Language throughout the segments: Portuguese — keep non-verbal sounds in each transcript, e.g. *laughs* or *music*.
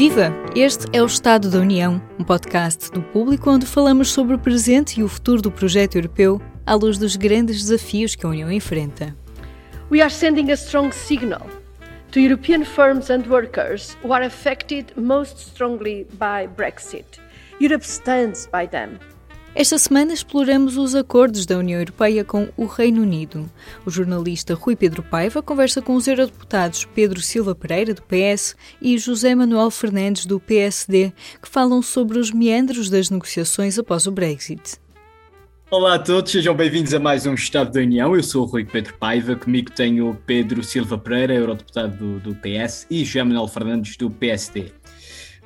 Viva! Este é o Estado da União, um podcast do público onde falamos sobre o presente e o futuro do projeto europeu à luz dos grandes desafios que a União enfrenta. We are sending a strong signal to European firms and workers who are affected most strongly by Brexit. Europe stands by them. Esta semana exploramos os acordos da União Europeia com o Reino Unido. O jornalista Rui Pedro Paiva conversa com os eurodeputados Pedro Silva Pereira, do PS, e José Manuel Fernandes, do PSD, que falam sobre os meandros das negociações após o Brexit. Olá a todos, sejam bem-vindos a mais um Estado da União. Eu sou o Rui Pedro Paiva, comigo tenho Pedro Silva Pereira, eurodeputado do, do PS, e José Manuel Fernandes, do PSD.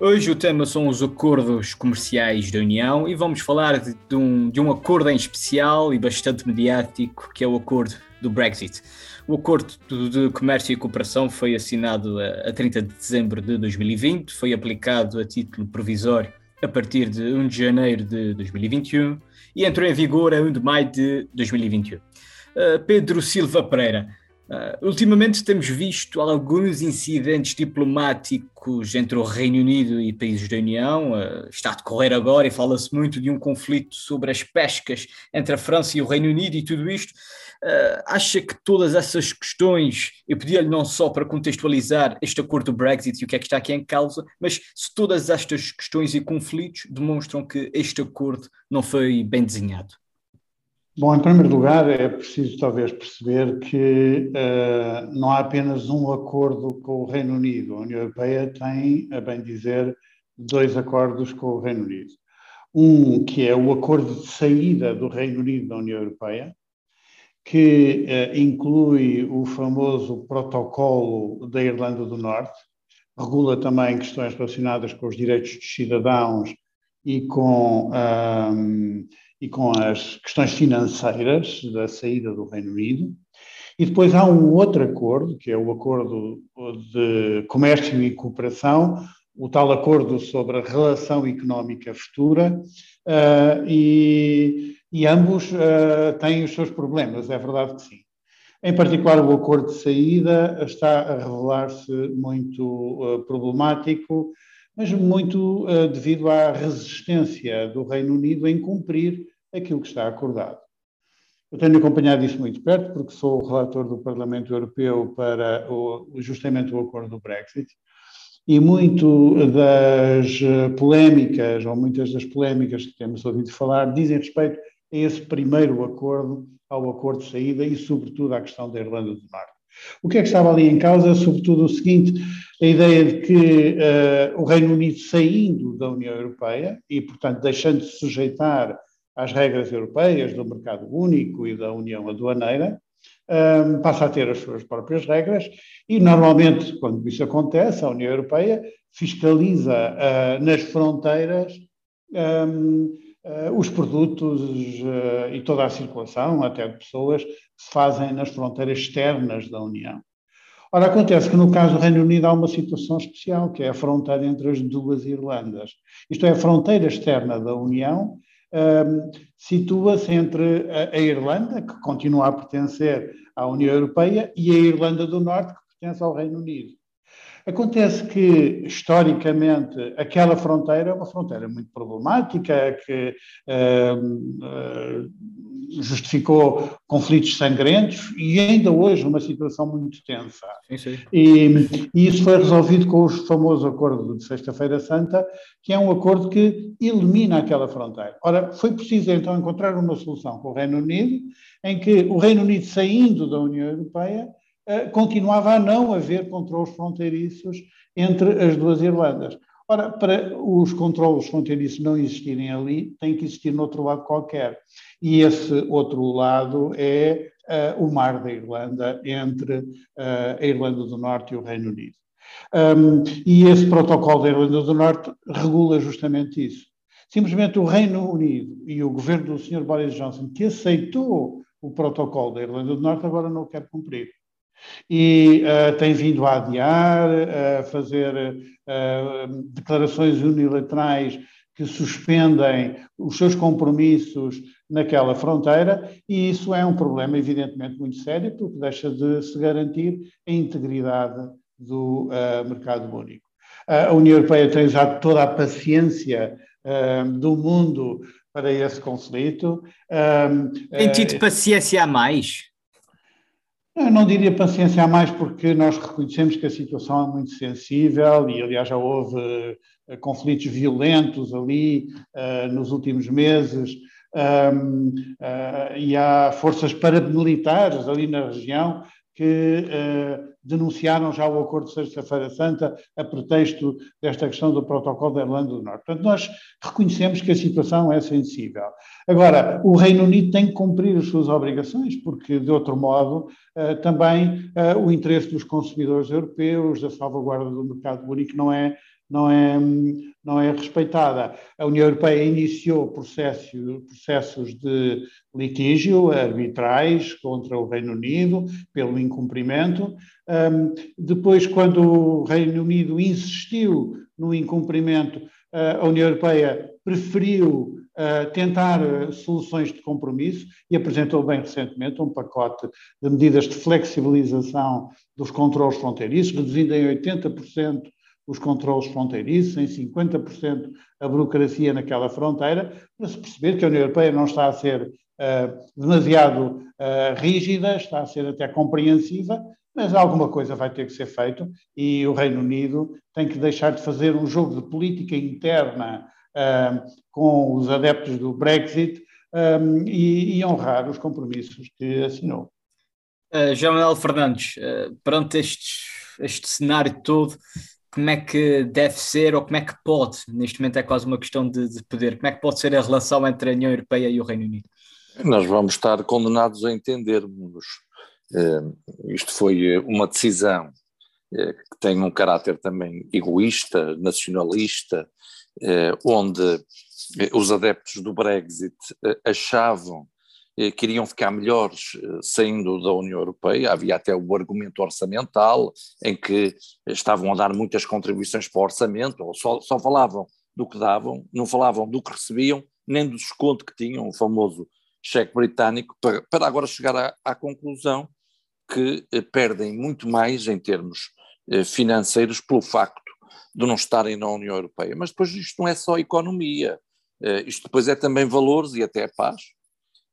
Hoje o tema são os acordos comerciais da União e vamos falar de, de, um, de um acordo em especial e bastante mediático, que é o acordo do Brexit. O acordo de comércio e cooperação foi assinado a, a 30 de dezembro de 2020, foi aplicado a título provisório a partir de 1 de janeiro de 2021 e entrou em vigor a 1 de maio de 2021. Uh, Pedro Silva Pereira, Uh, ultimamente temos visto alguns incidentes diplomáticos entre o Reino Unido e países da União. Uh, está a decorrer agora e fala-se muito de um conflito sobre as pescas entre a França e o Reino Unido e tudo isto. Uh, acha que todas essas questões, eu pedi-lhe não só para contextualizar este acordo do Brexit e o que é que está aqui em causa, mas se todas estas questões e conflitos demonstram que este acordo não foi bem desenhado? Bom, em primeiro lugar, é preciso talvez perceber que uh, não há apenas um acordo com o Reino Unido. A União Europeia tem, a bem dizer, dois acordos com o Reino Unido. Um que é o acordo de saída do Reino Unido da União Europeia, que uh, inclui o famoso protocolo da Irlanda do Norte, regula também questões relacionadas com os direitos dos cidadãos e com. E com as questões financeiras da saída do Reino Unido. E depois há um outro acordo, que é o Acordo de Comércio e Cooperação, o tal acordo sobre a relação económica futura, uh, e, e, ambos uh, têm os seus problemas, é verdade que sim. Em particular, o acordo de saída está a revelar-se muito uh, problemático, mas muito devido à resistência do Reino Unido em cumprir aquilo que está acordado. Eu tenho acompanhado isso muito perto, porque sou o relator do Parlamento Europeu para o, justamente o acordo do Brexit, e muito das polémicas, ou muitas das polémicas que temos ouvido falar, dizem respeito a esse primeiro acordo, ao acordo de saída e, sobretudo, à questão da Irlanda do Norte. O que é que estava ali em causa? Sobretudo o seguinte: a ideia de que uh, o Reino Unido saindo da União Europeia e, portanto, deixando de sujeitar às regras europeias do mercado único e da União Aduaneira, um, passa a ter as suas próprias regras e, normalmente, quando isso acontece, a União Europeia fiscaliza uh, nas fronteiras um, ah, os produtos uh, e toda a circulação, até de pessoas, se fazem nas fronteiras externas da União. Ora, acontece que no caso do Reino Unido há uma situação especial, que é a fronteira entre as duas Irlandas. Isto é, a fronteira externa da União um, situa-se entre a, a, Irlanda, que continua a pertencer à União Europeia, e a Irlanda do Norte, que pertence ao Reino Unido. Acontece que, historicamente, aquela fronteira é uma fronteira muito problemática, que uh, justificou conflitos sangrentos e ainda hoje uma situação muito tensa. Sim, sim. E, e, isso foi resolvido com o famoso acordo de Sexta-feira Santa, que é um acordo que elimina aquela fronteira. Ora, foi preciso então encontrar uma solução com o Reino Unido, em que o Reino Unido, saindo da União Europeia, eh, continuava a não haver controles fronteiriços entre as duas Irlandas. Ora, para os controles fronteiriços não existirem ali, tem que existir no outro lado qualquer. E esse outro lado é uh, o Mar da Irlanda, entre uh, a Irlanda do Norte e o Reino Unido. Um, e esse protocolo da Irlanda do Norte regula justamente isso. Simplesmente o Reino Unido e o governo do Sr. Boris Johnson, que aceitou o protocolo da Irlanda do Norte, agora não o quer cumprir e uh, tem vindo a adiar, a fazer uh, declarações unilaterais que suspendem os seus compromissos naquela fronteira, e isso é um problema, evidentemente, muito sério, porque deixa de se garantir a integridade do uh, mercado único. A União Europeia tem usado toda a paciência do mundo para esse conflito. Tem tido paciência a mais? Eu não diria paciência a mais, porque nós reconhecemos que a situação é muito sensível e, aliás, já houve uh, conflitos violentos ali uh, nos últimos meses. Um, uh, eh, e há forças paramilitares ali na região que denunciaram já o acordo de Sexta-feira Santa a pretexto desta questão do protocolo da Irlanda do Norte. Portanto, nós reconhecemos que a situação é sensível. Agora, o Reino Unido tem que cumprir as suas obrigações, porque, de outro modo, uh, também uh, o interesse dos consumidores europeus, da salvaguarda do mercado único, não é não é, não é respeitada. A União Europeia iniciou processo, processos de litígio arbitrais contra o Reino Unido pelo incumprimento. Um, depois, quando o Reino Unido insistiu no incumprimento, a União Europeia preferiu tentar soluções de compromisso e apresentou bem recentemente um pacote de medidas de flexibilização dos controles fronteiriços, reduzindo em 80% os controles fronteiriços, em 50% a burocracia naquela fronteira, para se perceber que a União Europeia não está a ser uh, demasiado uh, rígida, está a ser até compreensiva, mas alguma coisa vai ter que ser feito e o Reino Unido tem que deixar de fazer um jogo de política interna uh, com os adeptos do Brexit um, e, e, honrar os compromissos que assinou. Uh, João Manuel Fernandes, uh, perante este, este cenário todo, como é que deve ser ou como é que pode, neste momento é quase uma questão de, de poder, como é que pode ser a relação entre a União Europeia e o Reino Unido? Nós vamos estar condenados a entendermos. Uh, isto foi uma decisão uh, que tem um caráter também egoísta, nacionalista, onde os adeptos do Brexit achavam eh, queriam ficar melhores eh, saindo da União Europeia, havia até o argumento orçamental, em que estavam a dar muitas contribuições para o orçamento, ou só, só falavam do que davam, não falavam do que recebiam, nem do desconto que tinham, o famoso cheque britânico, para, para agora chegar à, à conclusão que eh, perdem muito mais em termos eh, financeiros pelo facto de não estarem na União Europeia. Mas depois isto não é só economia, eh, isto depois é também valores e até paz.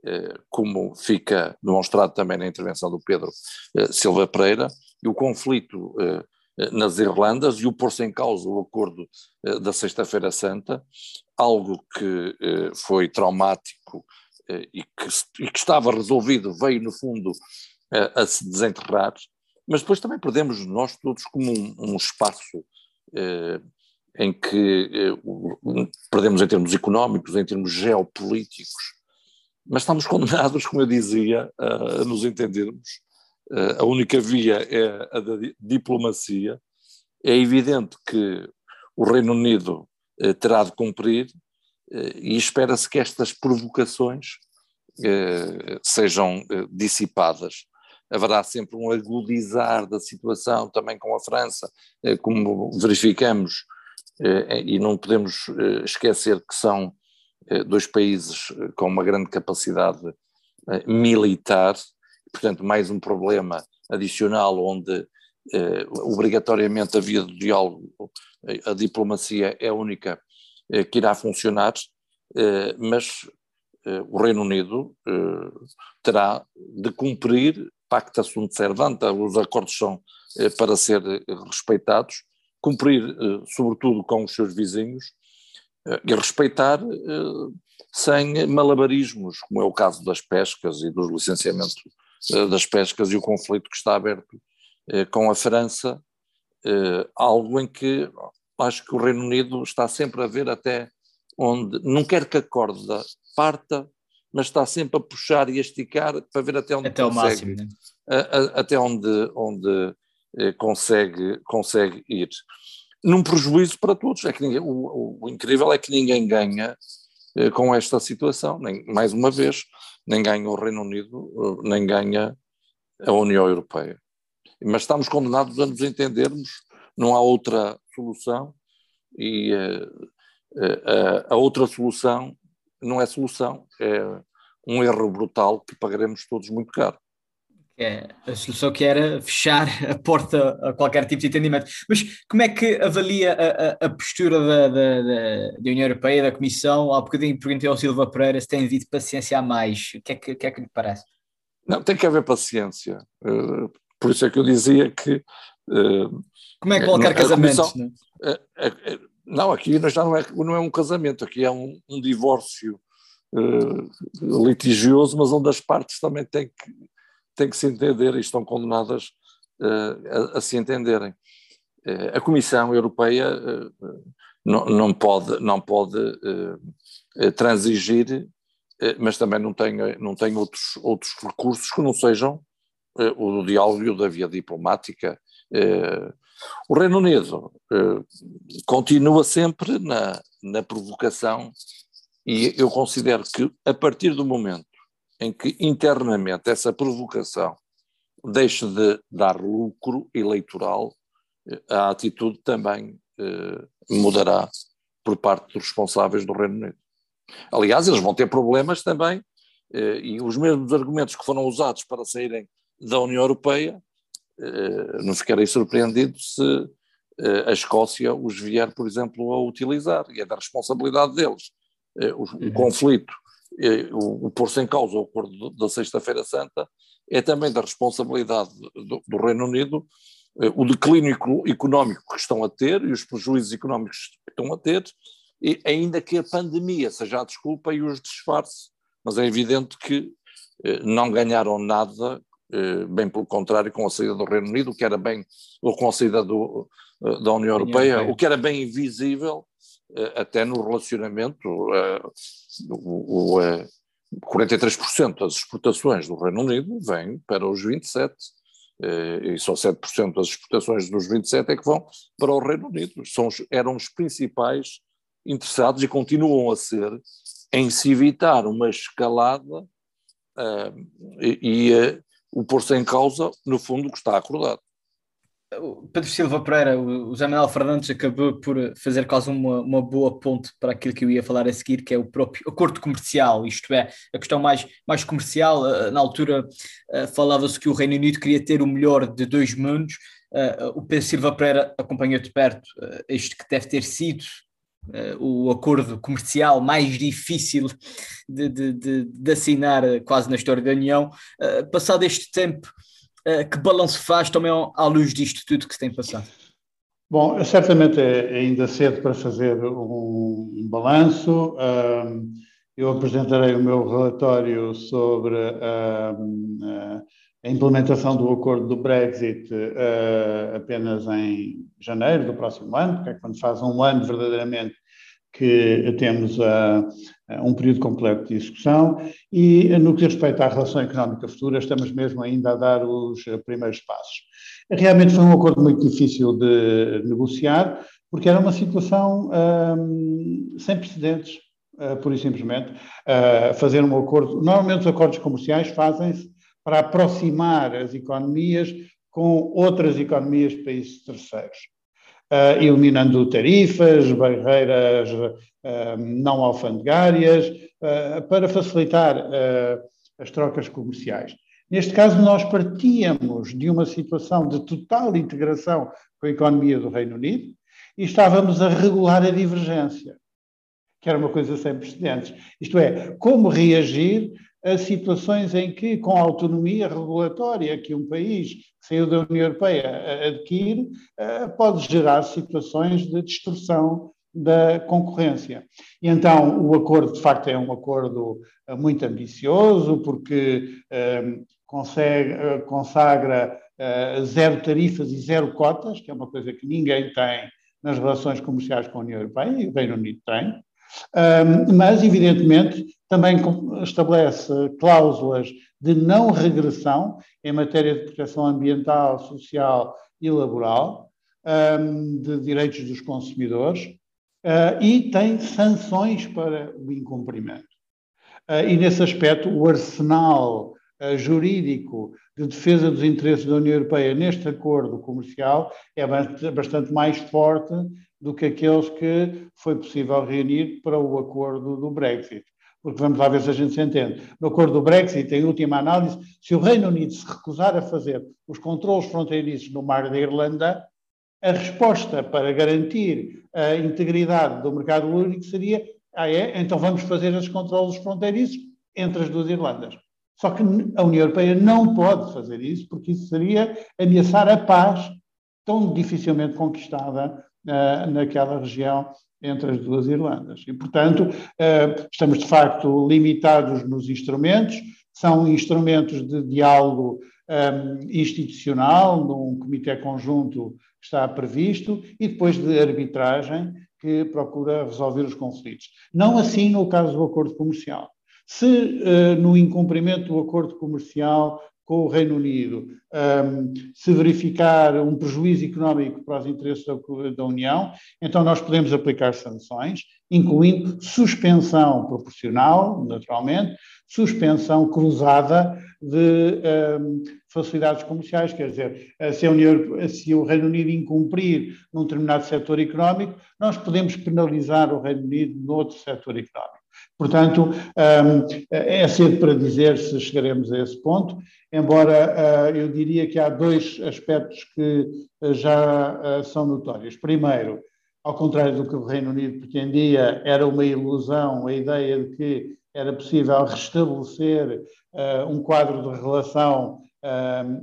Eh, como fica demonstrado também na intervenção do Pedro eh, Silva Pereira, e o conflito eh, nas Irlandas e o pôr-se em causa o acordo da Sexta-feira Santa, algo que foi traumático e que, e que estava resolvido, veio no fundo a se desenterrar, mas depois também perdemos nós todos como um, um espaço em que perdemos em termos económicos, em termos geopolíticos, mas estamos condenados, como eu dizia, a, nos entendermos. A única via é a da diplomacia. É evidente que o Reino Unido eh, terá de cumprir eh, e espera-se que estas provocações eh, sejam dissipadas. Haverá sempre um agudizar da situação também com a França, como verificamos, e não podemos esquecer que são dois países eh, com uma grande capacidade eh, militar, portanto, mais um problema adicional onde obrigatoriamente a via do diálogo, a diplomacia é a única que irá funcionar, mas o Reino Unido terá de cumprir pacta sunt servanda, os acordos são para ser respeitados, cumprir sobretudo com os seus vizinhos, eh, e respeitar eh, sem malabarismos, como é o caso das pescas e dos licenciamentos eh, das pescas e o conflito que está aberto com a França, algo em que acho que o Reino Unido está sempre a ver até onde não quer que a corda parta, mas está sempre a puxar e a esticar para ver até onde até consegue, máximo, né? até onde, onde consegue, consegue ir num prejuízo para todos. É que ninguém, o, o, incrível é que ninguém ganha eh, com esta situação, nem, mais uma vez, nem ganha o Reino Unido, eh, nem ganha a União Europeia. Mas estamos condenados a nos entendermos, não há outra solução e eh, eh a outra solução não é solução, é um erro brutal que pagaremos todos muito caro. É, a solução que era fechar *laughs* a porta a qualquer tipo de entendimento. Mas como é que avalia a, a, a postura da, da, da, União Europeia, da Comissão? Há bocadinho perguntei ao Silva Pereira se tem havido paciência a mais. O que é que, que, é que lhe parece? Não, tem que haver paciência. Uh, por isso é que eu dizia que. Uh, como é que qualquer casamento? Comissão, não? Uh, não, aqui já não é, não é um casamento, aqui é um, um divórcio litigioso, mas onde as partes também têm que têm que se entender e estão condenadas uh, a, a, se entenderem. Uh, a Comissão Europeia uh, não, não, pode, não pode transigir, mas também não tem, não tem outros, outros recursos que não sejam o diálogo da via diplomática. O Reino Unido continua sempre na, na provocação e eu considero que a partir do momento em que internamente essa provocação deixe de dar lucro eleitoral, eh, a atitude também eh, mudará por parte dos responsáveis do Reino Unido. Aliás, eles vão ter problemas também, eh, e os mesmos argumentos que foram usados para saírem da União Europeia, eh, não ficarei surpreendido se eh, a Escócia os vier, por exemplo, a utilizar, e é da responsabilidade deles. Eh, o, uhum. o conflito o, o pôr-se em causa o acordo da Sexta-feira Santa é também da responsabilidade do, do Reino Unido eh, o declínio económico que estão a ter e os prejuízos económicos que estão a ter, e ainda que a pandemia seja a desculpa e os disfarce, mas é evidente que eh, não ganharam nada, bem pelo contrário, com a saída do Reino Unido, o que era bem, ou com a saída do, da União Europeia, o que era bem invisível, até no relacionamento, o, o, 43% das exportações do Reino Unido vêm para os 27, e só 7% das exportações dos 27 é que vão para o Reino Unido. São, eram os principais interessados e continuam a ser em se evitar uma escalada uh, e, e uh, o pôr-se em causa, no fundo, o que está acordado. Pedro Silva Pereira, o José Manuel Fernandes acabou por fazer quase uma, uma boa ponte para aquilo que eu ia falar a seguir, que é o próprio acordo comercial, isto é, a questão mais, mais comercial. Eh, na altura eh, falava-se que o Reino Unido queria ter o melhor de dois mundos. Eh, o Pedro Silva Pereira acompanhou de perto este que deve ter sido o acordo comercial mais difícil de, de, de, de assinar quase na história da União. Passado este tempo, que balanço faz também à luz disto tudo que se tem passado? Bom, certamente é ainda cedo para fazer um, balanço. eu apresentarei o meu relatório sobre a implementação do acordo do Brexit uh, apenas em janeiro do próximo ano, que é quando faz um ano verdadeiramente que temos uh, um período completo de discussão e, no que diz respeito à relação económica futura, estamos mesmo ainda a dar os primeiros passos. Realmente foi um acordo muito difícil de negociar, porque era uma situação um, sem precedentes, uh, pura e simplesmente. Uh, fazer um acordo. Normalmente, os acordos comerciais fazem-se para aproximar as economias com outras economias de países terceiros uh, eliminando tarifas, barreiras uh, não alfandegárias, uh, para facilitar as trocas comerciais. Neste caso, nós partíamos de uma situação de total integração com a economia do Reino Unido e estávamos a regular a divergência, que era uma coisa sem precedentes. Isto é, como reagir a situações em que, com a autonomia regulatória que um país que saiu da União Europeia adquire, eh, pode gerar situações de distorção da concorrência. E então o acordo, de facto, é um acordo eh, muito ambicioso, porque eh, consegue, consagra zero tarifas e zero cotas, que é uma coisa que ninguém tem nas relações comerciais com a União Europeia, e o Reino Unido tem. Mas, evidentemente, também estabelece cláusulas de não regressão em matéria de proteção ambiental, social e laboral, de direitos dos consumidores, ah, e tem sanções para o incumprimento. Ah, e nesse aspecto, o arsenal ah, jurídico de defesa dos interesses da União Europeia neste acordo comercial é bastante mais forte do que aqueles que foi possível reunir para o acordo do Brexit porque vamos lá ver se a gente se entende. No acordo do Brexit, em última análise, se o Reino Unido se recusar a fazer os controles fronteiriços no mar da Irlanda, a resposta para garantir a integridade do mercado único seria: ah, é? Então vamos fazer os controles fronteiriços entre as duas Irlandas. Só que a União Europeia não pode fazer isso, porque isso seria ameaçar a paz tão dificilmente conquistada naquela região entre as duas Irlandas. E, portanto, uh, estamos de facto limitados nos instrumentos, são instrumentos de diálogo um, eh, institucional, num comitê conjunto que está previsto, e depois de arbitragem que procura resolver os conflitos. Não assim no caso do acordo comercial. Se uh, no incumprimento do acordo comercial com o Reino Unido um, se verificar um prejuízo económico para os interesses da, da, União, então nós podemos aplicar sanções, incluindo suspensão proporcional, naturalmente, suspensão cruzada de um, facilidades comerciais, quer dizer, se, União, se, o Reino Unido incumprir num determinado setor económico, nós podemos penalizar o Reino Unido noutro setor económico. Portanto, é cedo para dizer se chegaremos a esse ponto, embora ah, eu diria que há dois aspectos que ah, já são notórios. Primeiro, ao contrário do que o Reino Unido pretendia, era uma ilusão a ideia de que era possível restabelecer um quadro de relação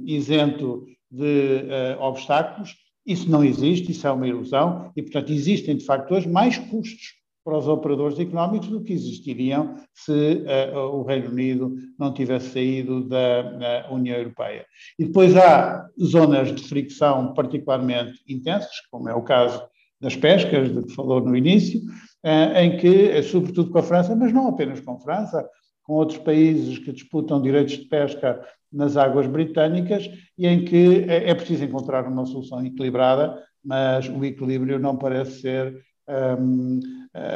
isento de obstáculos. Isso não existe, isso é uma ilusão, e, portanto, existem de facto hoje mais custos para os operadores económicos do que existiriam se uh, o Reino Unido não tivesse saído da União Europeia. E depois há zonas de fricção particularmente intensas, como é o caso das pescas, de que falou no início, uh, em que, eh, sobretudo com a França, mas não apenas com a França, com outros países que disputam direitos de pesca nas águas britânicas e em que é preciso encontrar uma solução equilibrada, mas o equilíbrio não parece ser um,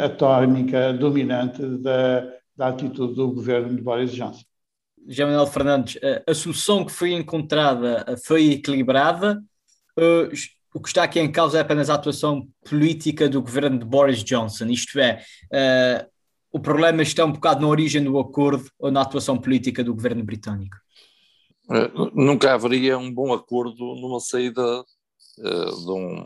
a tónica dominante da, da atitude do governo de Boris Johnson. José Manuel Fernandes, a solução que foi encontrada foi equilibrada. Uh, o que está aqui em causa é apenas a atuação política do governo de Boris Johnson, isto é, uh, o problema está um bocado na origem do acordo ou na atuação política do governo britânico? Uh, nunca haveria um bom acordo numa saída de um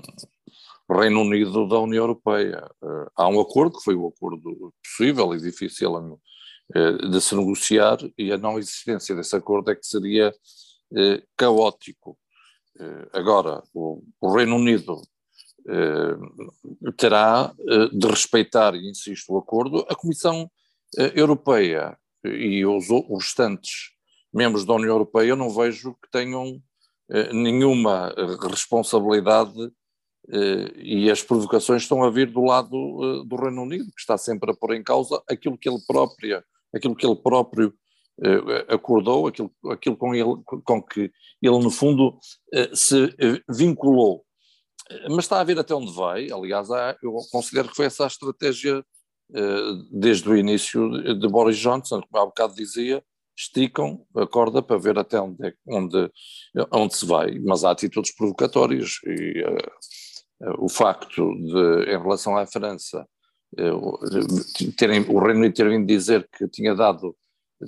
Reino Unido da União Europeia. Eh, há um acordo, que foi o acordo possível e difícil eh, de se negociar, e a não existência desse acordo é que seria eh, caótico. Agora, o, Reino Unido terá de respeitar, insisto, o acordo, a Comissão Europeia e os, restantes membros da União Europeia, eu não vejo que tenham nenhuma responsabilidade e as provocações estão a vir do lado eh, do Reino Unido, que está sempre a pôr em causa aquilo que ele próprio, aquilo que ele próprio eh, acordou, aquilo, aquilo com, ele, com que ele, no fundo, se vinculou. Mas está a ver até onde vai, aliás, eu considero que foi essa a estratégia desde o início de Boris Johnson, como há bocado dizia, esticam a corda para ver até onde, é, onde, onde se vai, mas há atitudes provocatórias e eh, o facto de, em relação à França, eh, terem, o Reino Unido ter vindo dizer que tinha dado,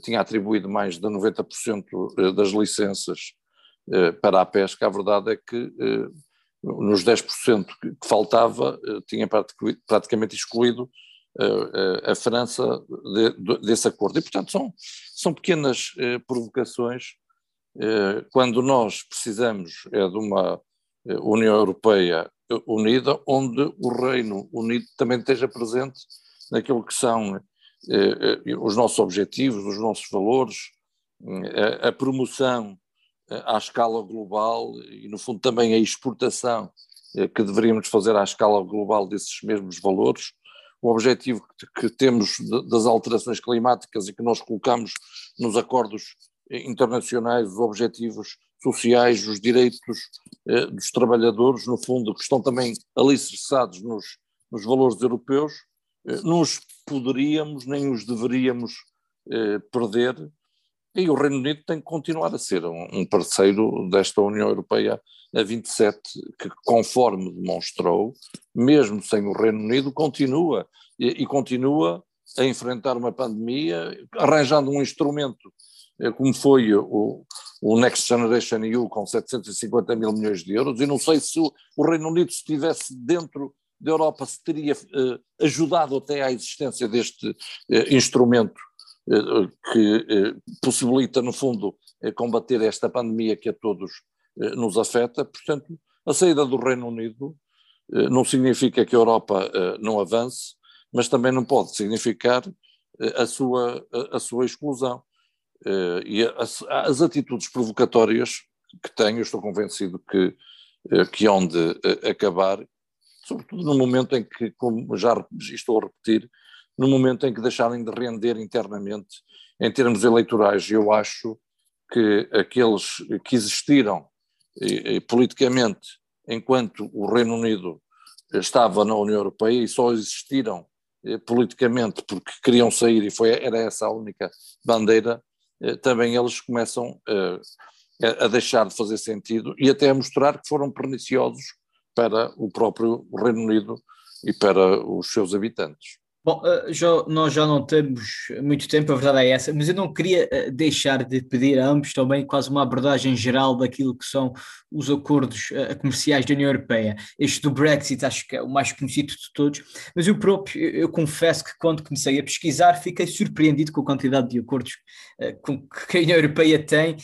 tinha atribuído mais de 90% eh, das licenças para a pesca, a verdade é que nos 10% que faltava tinha praticamente excluído a França desse acordo. E, portanto, são, são pequenas provocações quando nós precisamos é de uma União Europeia unida, onde o Reino Unido também esteja presente naquilo que são eh, eh, os nossos objetivos, os nossos valores, eh, a, promoção à escala global e, no fundo, também a exportação que deveríamos fazer à escala global desses mesmos valores. O objetivo que, temos das alterações climáticas e que nós colocamos nos acordos internacionais, os objetivos sociais, os direitos eh, dos trabalhadores, no fundo, que estão também alicerçados nos, nos valores europeus, eh, não os poderíamos nem os deveríamos eh, perder. E o Reino Unido tem que continuar a ser um, um parceiro desta União Europeia a 27, que, conforme demonstrou, mesmo sem o Reino Unido, continua e, e continua a enfrentar uma pandemia, arranjando um instrumento eh, como foi o, o Next Generation EU com 750 mil milhões de euros, e não sei se o, Reino Unido estivesse dentro da Europa se teria eh, ajudado até à existência deste eh, instrumento eh, que eh, possibilita, no fundo, eh, combater esta pandemia que a todos nos afeta. Portanto, a saída do Reino Unido não significa que a Europa não avance, mas também não pode significar a sua, a sua exclusão. E as, as atitudes provocatórias que tenho, estou convencido que, que hão de acabar, sobretudo no momento em que, como já estou a repetir, no momento em que deixarem de render internamente em termos eleitorais. Eu acho que aqueles que existiram e, e, politicamente enquanto o Reino Unido estava na União Europeia e só existiram eh, politicamente porque queriam sair e foi, era essa a única bandeira, eh, também eles começam eh, a deixar de fazer sentido e até a mostrar que foram perniciosos para o próprio Reino Unido e para os seus habitantes. Bom, eh, já, nós já não temos muito tempo, a verdade é essa, mas eu não queria eh, deixar de pedir a ambos também quase uma abordagem geral daquilo que são os acordos eh, comerciais da União Europeia. Este do Brexit acho que é o mais conhecido de todos, mas eu próprio, eu confesso que quando comecei a pesquisar fiquei surpreendido com a quantidade de acordos que a União Europeia tem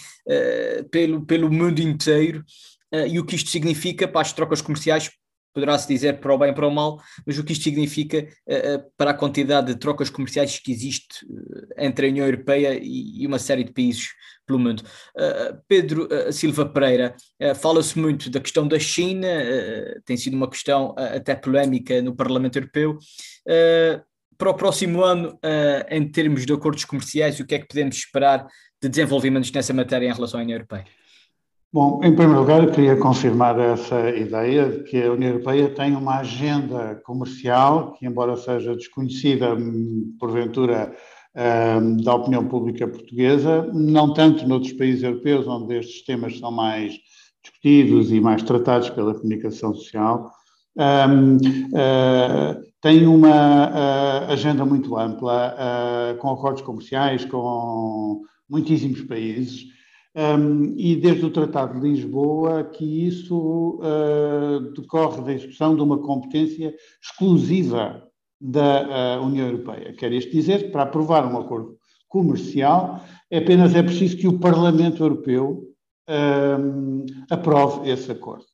pelo, pelo mundo inteiro. E o que isto significa para as trocas comerciais poderá-se dizer para o bem e para o mal, mas o que isto significa uh, para a quantidade de trocas comerciais que existe uh, entre a União Europeia e, e, uma série de países pelo mundo. Uh, Pedro Silva Pereira, fala-se muito da questão da China, tem sido uma questão até polémica no Parlamento Europeu. para o próximo ano, em termos de acordos comerciais, o que é que podemos esperar de desenvolvimentos nessa matéria em relação à União Europeia? Bom, em primeiro lugar, eu queria confirmar essa ideia de que a União Europeia tem uma agenda comercial que, embora seja desconhecida, hum, porventura, hum, da opinião pública portuguesa, não tanto noutros países europeus, onde estes temas são mais discutidos e mais tratados pela comunicação social, hum, tem uma agenda muito ampla, com acordos comerciais com muitíssimos países um, e desde o Tratado de Lisboa que isso uh, decorre da execução de uma competência exclusiva da uh, União Europeia. Quer isto dizer para aprovar um acordo comercial apenas é preciso que o Parlamento Europeu um, aprove esse acordo.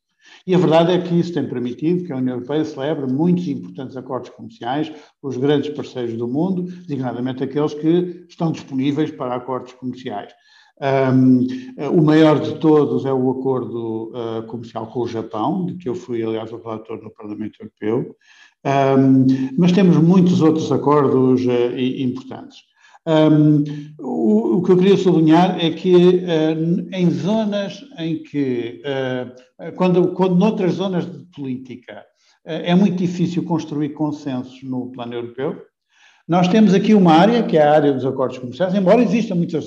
E a verdade é que isso tem permitido que a União Europeia celebre muitos importantes acordos comerciais com os grandes parceiros do mundo, designadamente aqueles que estão disponíveis para acordos comerciais. Um, o maior de todos é o acordo uh, comercial com o Japão, de que eu fui, aliás, o relator no Parlamento Europeu, um, mas temos muitos outros acordos uh, importantes. Um, o, o, que eu queria sublinhar é que uh, em zonas em que, quando, quando noutras zonas de política é muito difícil construir consensos no plano europeu, nós temos aqui uma área, que é a área dos acordos comerciais, embora existam muitas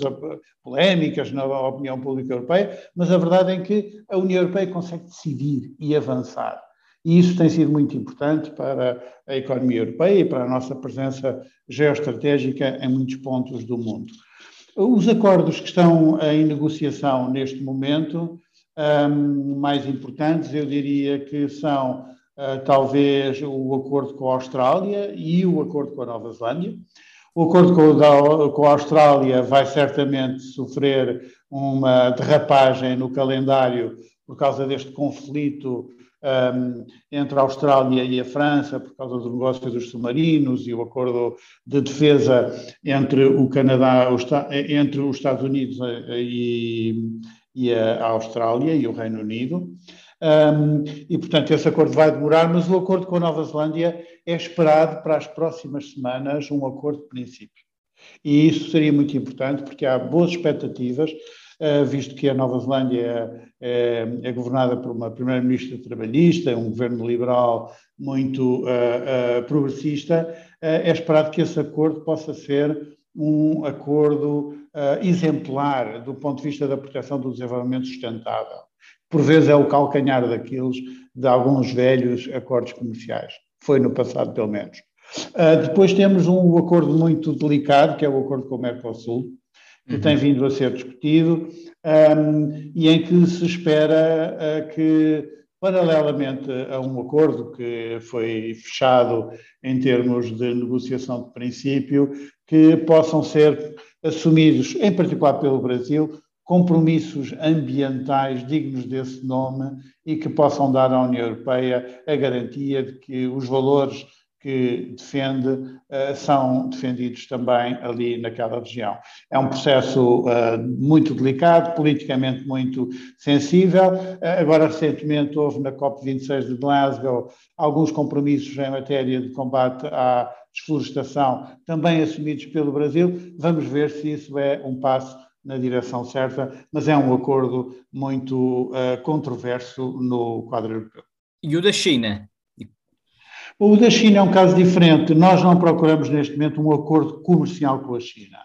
polémicas na opinião pública europeia, mas a verdade é que a União Europeia consegue decidir e avançar. E isso tem sido muito importante para a economia europeia e para a nossa presença geoestratégica em muitos pontos do mundo. Os acordos que estão em negociação neste momento, um, mais importantes, eu diria que são talvez o acordo com a Austrália e o acordo com a Nova Zelândia. O acordo com, com a Austrália vai certamente sofrer uma derrapagem no calendário por causa deste conflito um, entre a Austrália e a França, por causa do negócio dos submarinos e o acordo de defesa entre o Canadá, entre os Estados Unidos eh, e, e a Austrália e o Reino Unido. Um, e, portanto, esse acordo vai demorar, mas o acordo com a Nova Zelândia é esperado para as próximas semanas um acordo de princípio. E isso seria muito importante, porque há boas expectativas, uh, visto que a Nova Zelândia é, é, é governada por uma primeira-ministra trabalhista, um governo liberal muito uh, uh, progressista, é esperado que esse acordo possa ser um acordo exemplar do ponto de vista da proteção do desenvolvimento sustentável por vezes é o calcanhar daqueles de alguns velhos acordos comerciais. Foi no passado, pelo menos. Uh, depois temos um acordo muito delicado, que é o acordo com o Mercosul, que uhum. tem vindo a ser discutido um, e em que se espera uh, que, paralelamente a um acordo que foi fechado em termos de negociação de princípio, que possam ser assumidos, em particular pelo Brasil, compromissos ambientais dignos desse nome e que possam dar à União Europeia a garantia de que os valores que defende eh, são defendidos também ali naquela região. É um processo uh, muito delicado, politicamente muito sensível. Uh, agora, recentemente, houve na COP26 de Glasgow alguns compromissos em matéria de combate à desflorestação, também assumidos pelo Brasil. Vamos ver se isso é um passo na direção certa, mas é um acordo muito uh, controverso no quadro europeu. E o da China? O da China é um caso diferente. Nós não procuramos neste momento um acordo comercial com a China.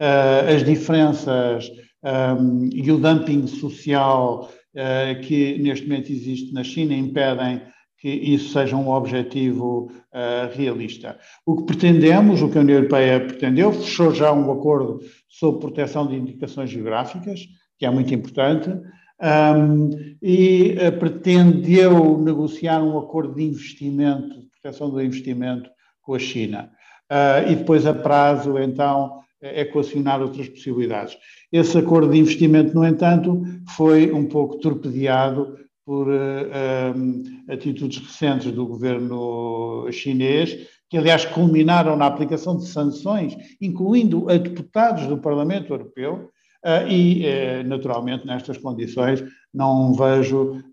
Uh, as diferenças um, e o dumping social uh, que neste momento existe na China impedem que isso seja um objetivo uh, realista. O que pretendemos, o que a União Europeia pretendeu, fechou já um acordo sobre proteção de indicações geográficas, que é muito importante, um, e uh, pretendeu negociar um acordo de investimento, de proteção do investimento com a China. Uh, e depois, a prazo, então, equacionar outras possibilidades. Esse acordo de investimento, no entanto, foi um pouco torpedeado por uh, um, atitudes recentes do governo chinês, que aliás culminaram na aplicação de sanções, incluindo a deputados do Parlamento Europeu, uh, e uh, naturalmente nestas condições não vejo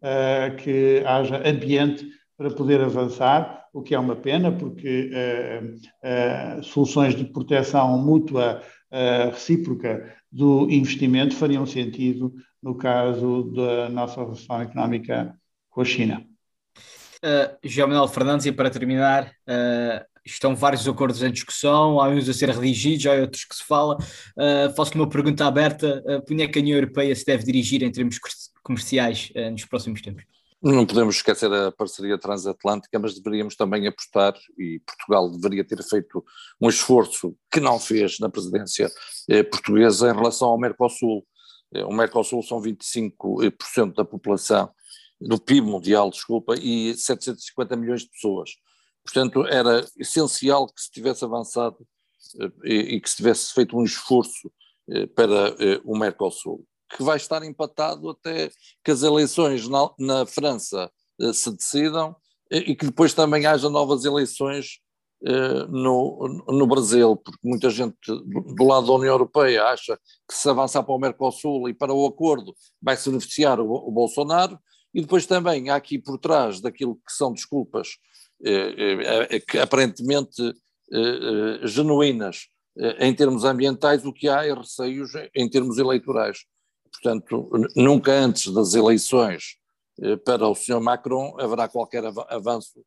que haja ambiente para poder avançar, o que é uma pena, porque soluções de proteção mútua recíproca do investimento fariam sentido no caso da nossa relação económica com a China. Uh, João Manuel Fernandes, e para terminar, uh, estão vários acordos em discussão, há uns a ser redigidos, há outros que se fala. Uh, Faço-lhe uma pergunta aberta: uh, onde é que a União Europeia se deve dirigir em termos comerciais uh, nos próximos tempos? Não podemos esquecer a parceria transatlântica, mas deveríamos também apostar, e Portugal deveria ter feito um esforço que não fez na presidência eh, portuguesa em relação ao Mercosul. Eh, o Mercosul são 25% da população, do PIB mundial, desculpa, e 750 milhões de pessoas. Portanto, era essencial que se tivesse avançado eh, e que se tivesse feito um esforço para o Mercosul, que vai estar empatado até que as eleições na, na França se decidam e que depois também haja novas eleições eh, no, no Brasil, porque muita gente do lado da União Europeia acha que se avançar para o Mercosul e para o acordo vai se beneficiar o, o Bolsonaro, e depois também há aqui por trás daquilo que são desculpas eh, eh, que aparentemente genuínas em termos ambientais, o que há é receios em termos eleitorais. Portanto, nunca antes das eleições para o Sr. Macron haverá qualquer avanço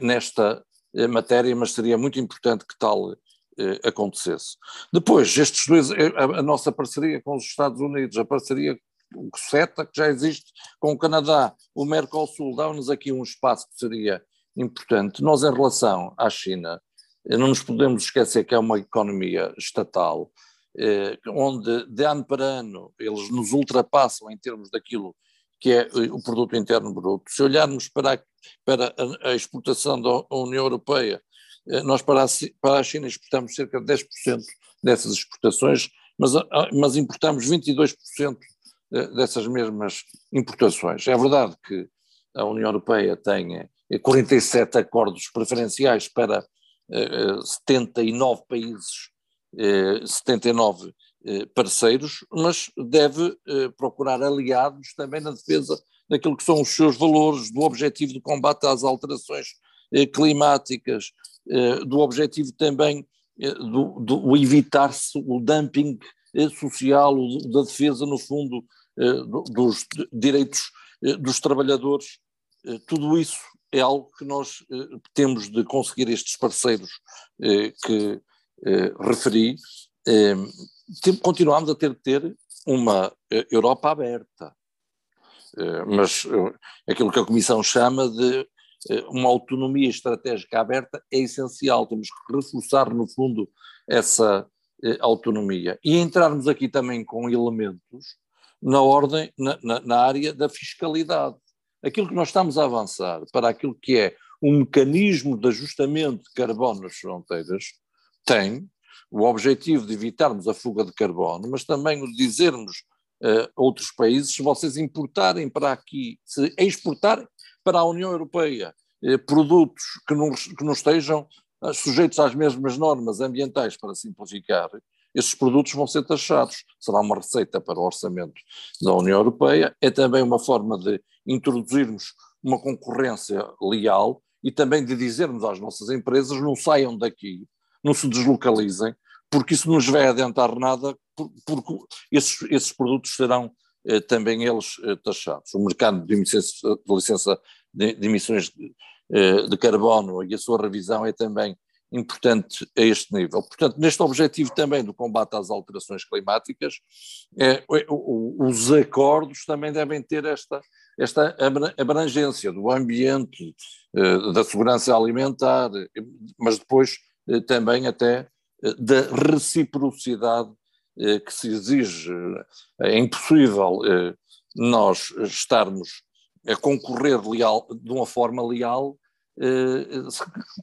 nesta eh, matéria, mas seria muito importante que tal eh, acontecesse. Depois, estes dois, eh, a, nossa parceria com os Estados Unidos, a parceria o CETA, que já existe com o Canadá, o Mercosul, dá-nos aqui um espaço que seria importante. Nós, em relação à China, não nos podemos esquecer que é uma economia estatal, eh, onde de ano para ano eles nos ultrapassam em termos daquilo que é eh, o produto interno bruto. Se olharmos para a, para a, exportação da União Europeia, eh, nós para a, para a China exportamos cerca de 10% dessas exportações, mas, mas importamos 22% eh, dessas mesmas importações. É verdade que a União Europeia tem 47 acordos preferenciais para 79 países, 79 eh, parceiros, mas deve eh, procurar aliados também na defesa daquilo que são os seus valores, do objetivo de combate às alterações eh, climáticas, do objetivo também do, do evitar-se o dumping social, da defesa, no fundo, dos direitos dos trabalhadores. Tudo isso é algo que nós temos de conseguir estes parceiros que referi continuamos a ter de ter uma eh, Europa aberta. Eh, mas eh, aquilo que a Comissão chama de uma autonomia estratégica aberta é essencial, temos que reforçar, no fundo, essa autonomia. E entrarmos aqui também com elementos na ordem, na, na, na área da fiscalidade. Aquilo que nós estamos a avançar para aquilo que é um mecanismo de ajustamento de carbono nas fronteiras tem o objetivo de evitarmos a fuga de carbono, mas também o de dizermos a outros países, se vocês importarem para aqui, se exportarem para a União Europeia eh, produtos que não, que não estejam eh, sujeitos às mesmas normas ambientais, para simplificar, esses produtos vão ser taxados. Será uma receita para o orçamento da União Europeia, é também uma forma de introduzirmos uma concorrência leal e também de dizermos às nossas empresas não saiam daqui, não se deslocalizem, porque isso não nos vai adiantar nada, porque esses, esses produtos serão eh, também eles eh, taxados. O mercado de licença de, licença de, de emissões de, eh, de carbono e a sua revisão é também importante a este nível. Portanto, neste objetivo também do combate às alterações climáticas, é, os acordos também devem ter esta, esta abrangência do ambiente, eh, da segurança alimentar, mas depois também até eh, da reciprocidade que se exige. É impossível nós estarmos a concorrer leal, de uma forma leal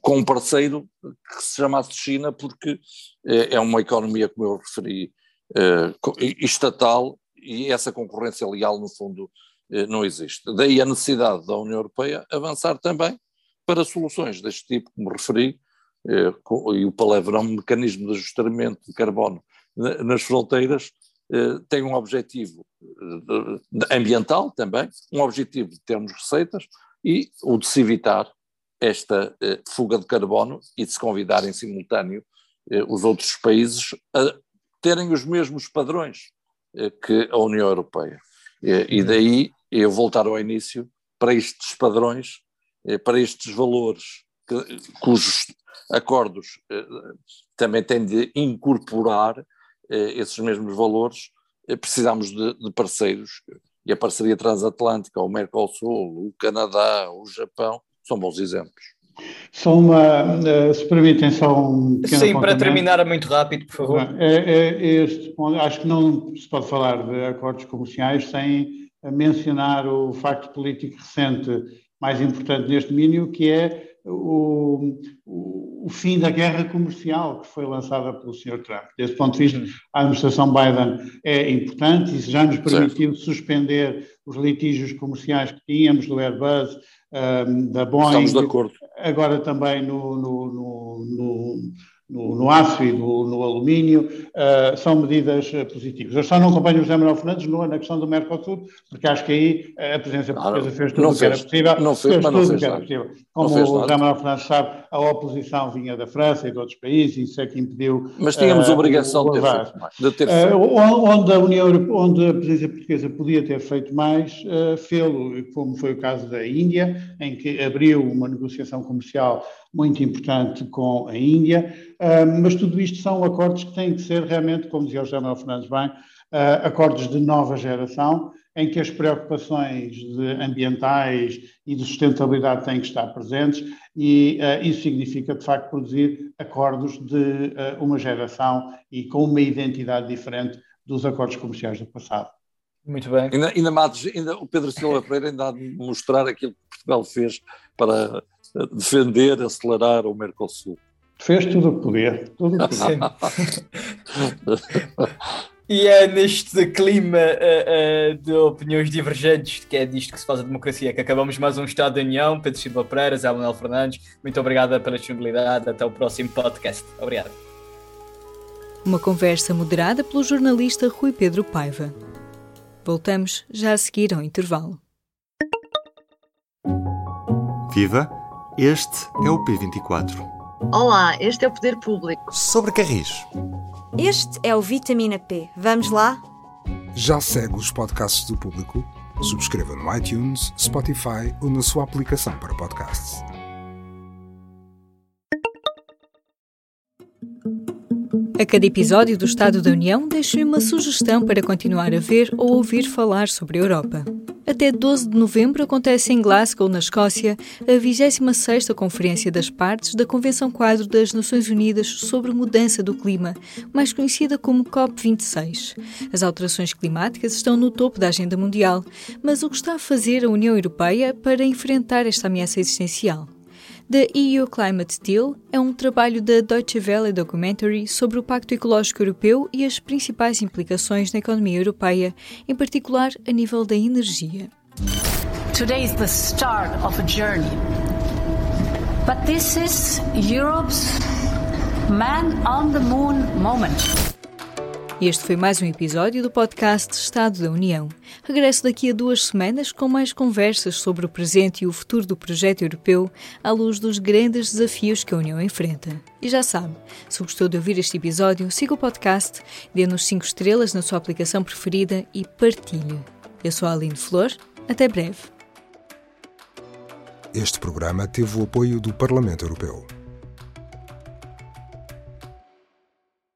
com um parceiro que se chamasse China, porque é uma economia, como eu referi, estatal e essa concorrência leal, no fundo, eh, não existe. Daí a necessidade da União Europeia avançar também para soluções deste tipo, como referi, eh, e o palavrão mecanismo de ajustamento de carbono nas fronteiras eh, tem um objetivo ambiental também, um objetivo de termos receitas e o de se evitar esta fuga de carbono e de se convidar em simultâneo os outros países a terem os mesmos padrões que a União Europeia. E daí eu voltar ao início para estes padrões, eh, para estes valores, que, cujos acordos eh, também têm de incorporar eh, esses mesmos valores, precisamos de, de parceiros. E a parceria transatlântica, o Mercosul, o Canadá, o Japão, são bons exemplos. Só uma, se permitem só um pequeno Sim, para terminar é muito rápido, por favor. É, é este, acho que não se pode falar de acordos comerciais sem mencionar o facto político recente mais importante neste domínio, que é o, o, o, fim da guerra comercial que foi lançada pelo Sr. Trump. Desse ponto de vista, uhum. a administração Biden é importante e já nos permitiu certo. suspender os litígios comerciais que tínhamos do Airbus, um, da Boeing. Estamos de acordo. Agora também no, no, no, no no, no aço e no, alumínio, uh, são medidas uh, positivas. Eu só não acompanho o José Manuel Fernandes no, na questão do Mercosul, porque acho que aí a presença portuguesa fez tudo o que era possível. Não fez, fez tudo o que era possível. Como o José Manuel Fernandes sabe, a oposição vinha da França e de outros países, e isso é que impediu. Mas tínhamos uh, obrigação de ter feito mais. De ter feito. onde, a União Europeia, onde a presença portuguesa podia ter feito mais, uh, fê-lo, como foi o caso da Índia, em que abriu uma negociação comercial muito importante com a Índia, mas tudo isto são acordos que têm que ser realmente, como dizia o José Fernandes bem, ah, acordos de nova geração, em que as preocupações ambientais e de sustentabilidade têm que estar presentes, e uh, isso significa, de facto, produzir acordos de uma geração e com uma identidade diferente dos acordos comerciais do passado. Muito bem. Ainda, ainda, Matos, ainda o Pedro Silva Pereira ainda há de mostrar aquilo que Portugal fez para defender, acelerar o Mercosul. Fez tudo o que podia. Tudo o que podia. *laughs* E é neste clima uh, uh, de opiniões divergentes, que é disto que se faz a democracia, que acabamos mais um Estado da União. Pedro Silva Pereira, Zé Manuel Fernandes, muito obrigada pela disponibilidade. Até o próximo podcast. Obrigado. Uma conversa moderada pelo jornalista Rui Pedro Paiva. Voltamos já a seguir ao intervalo. Viva! Este é o P24. Olá, este é o Poder Público. Sobre Carris. Este é o Vitamina P. Vamos lá? Já segue os podcasts do Público? Subscreva no iTunes, Spotify ou na sua aplicação para podcasts. A cada episódio do Estado da União, deixo-lhe uma sugestão para continuar a ver ou ouvir falar sobre a Europa. Até 12 de novembro acontece em Glasgow, na Escócia, a 26ª Conferência das Partes da Convenção Quadro das Nações Unidas sobre Mudança do Clima, mais conhecida como COP26. As alterações climáticas estão no topo da agenda mundial, mas o que está a fazer a União Europeia para enfrentar esta ameaça existencial? The EU Climate Deal é um trabalho da Deutsche Welle Documentary sobre o Pacto Ecológico Europeu e as principais implicações na economia europeia, em particular a nível da energia. Today is the start of a journey. But this is Europe's man on the moon moment. Este foi mais um episódio do podcast Estado da União. Regresso daqui a duas semanas com mais conversas sobre o presente e o futuro do projeto europeu à luz dos grandes desafios que a União enfrenta. E já sabe, se gostou de ouvir este episódio, siga o podcast, dê-nos 5 estrelas na sua aplicação preferida e partilhe. Eu sou a Aline Flor. Até breve. Este programa teve o apoio do Parlamento Europeu.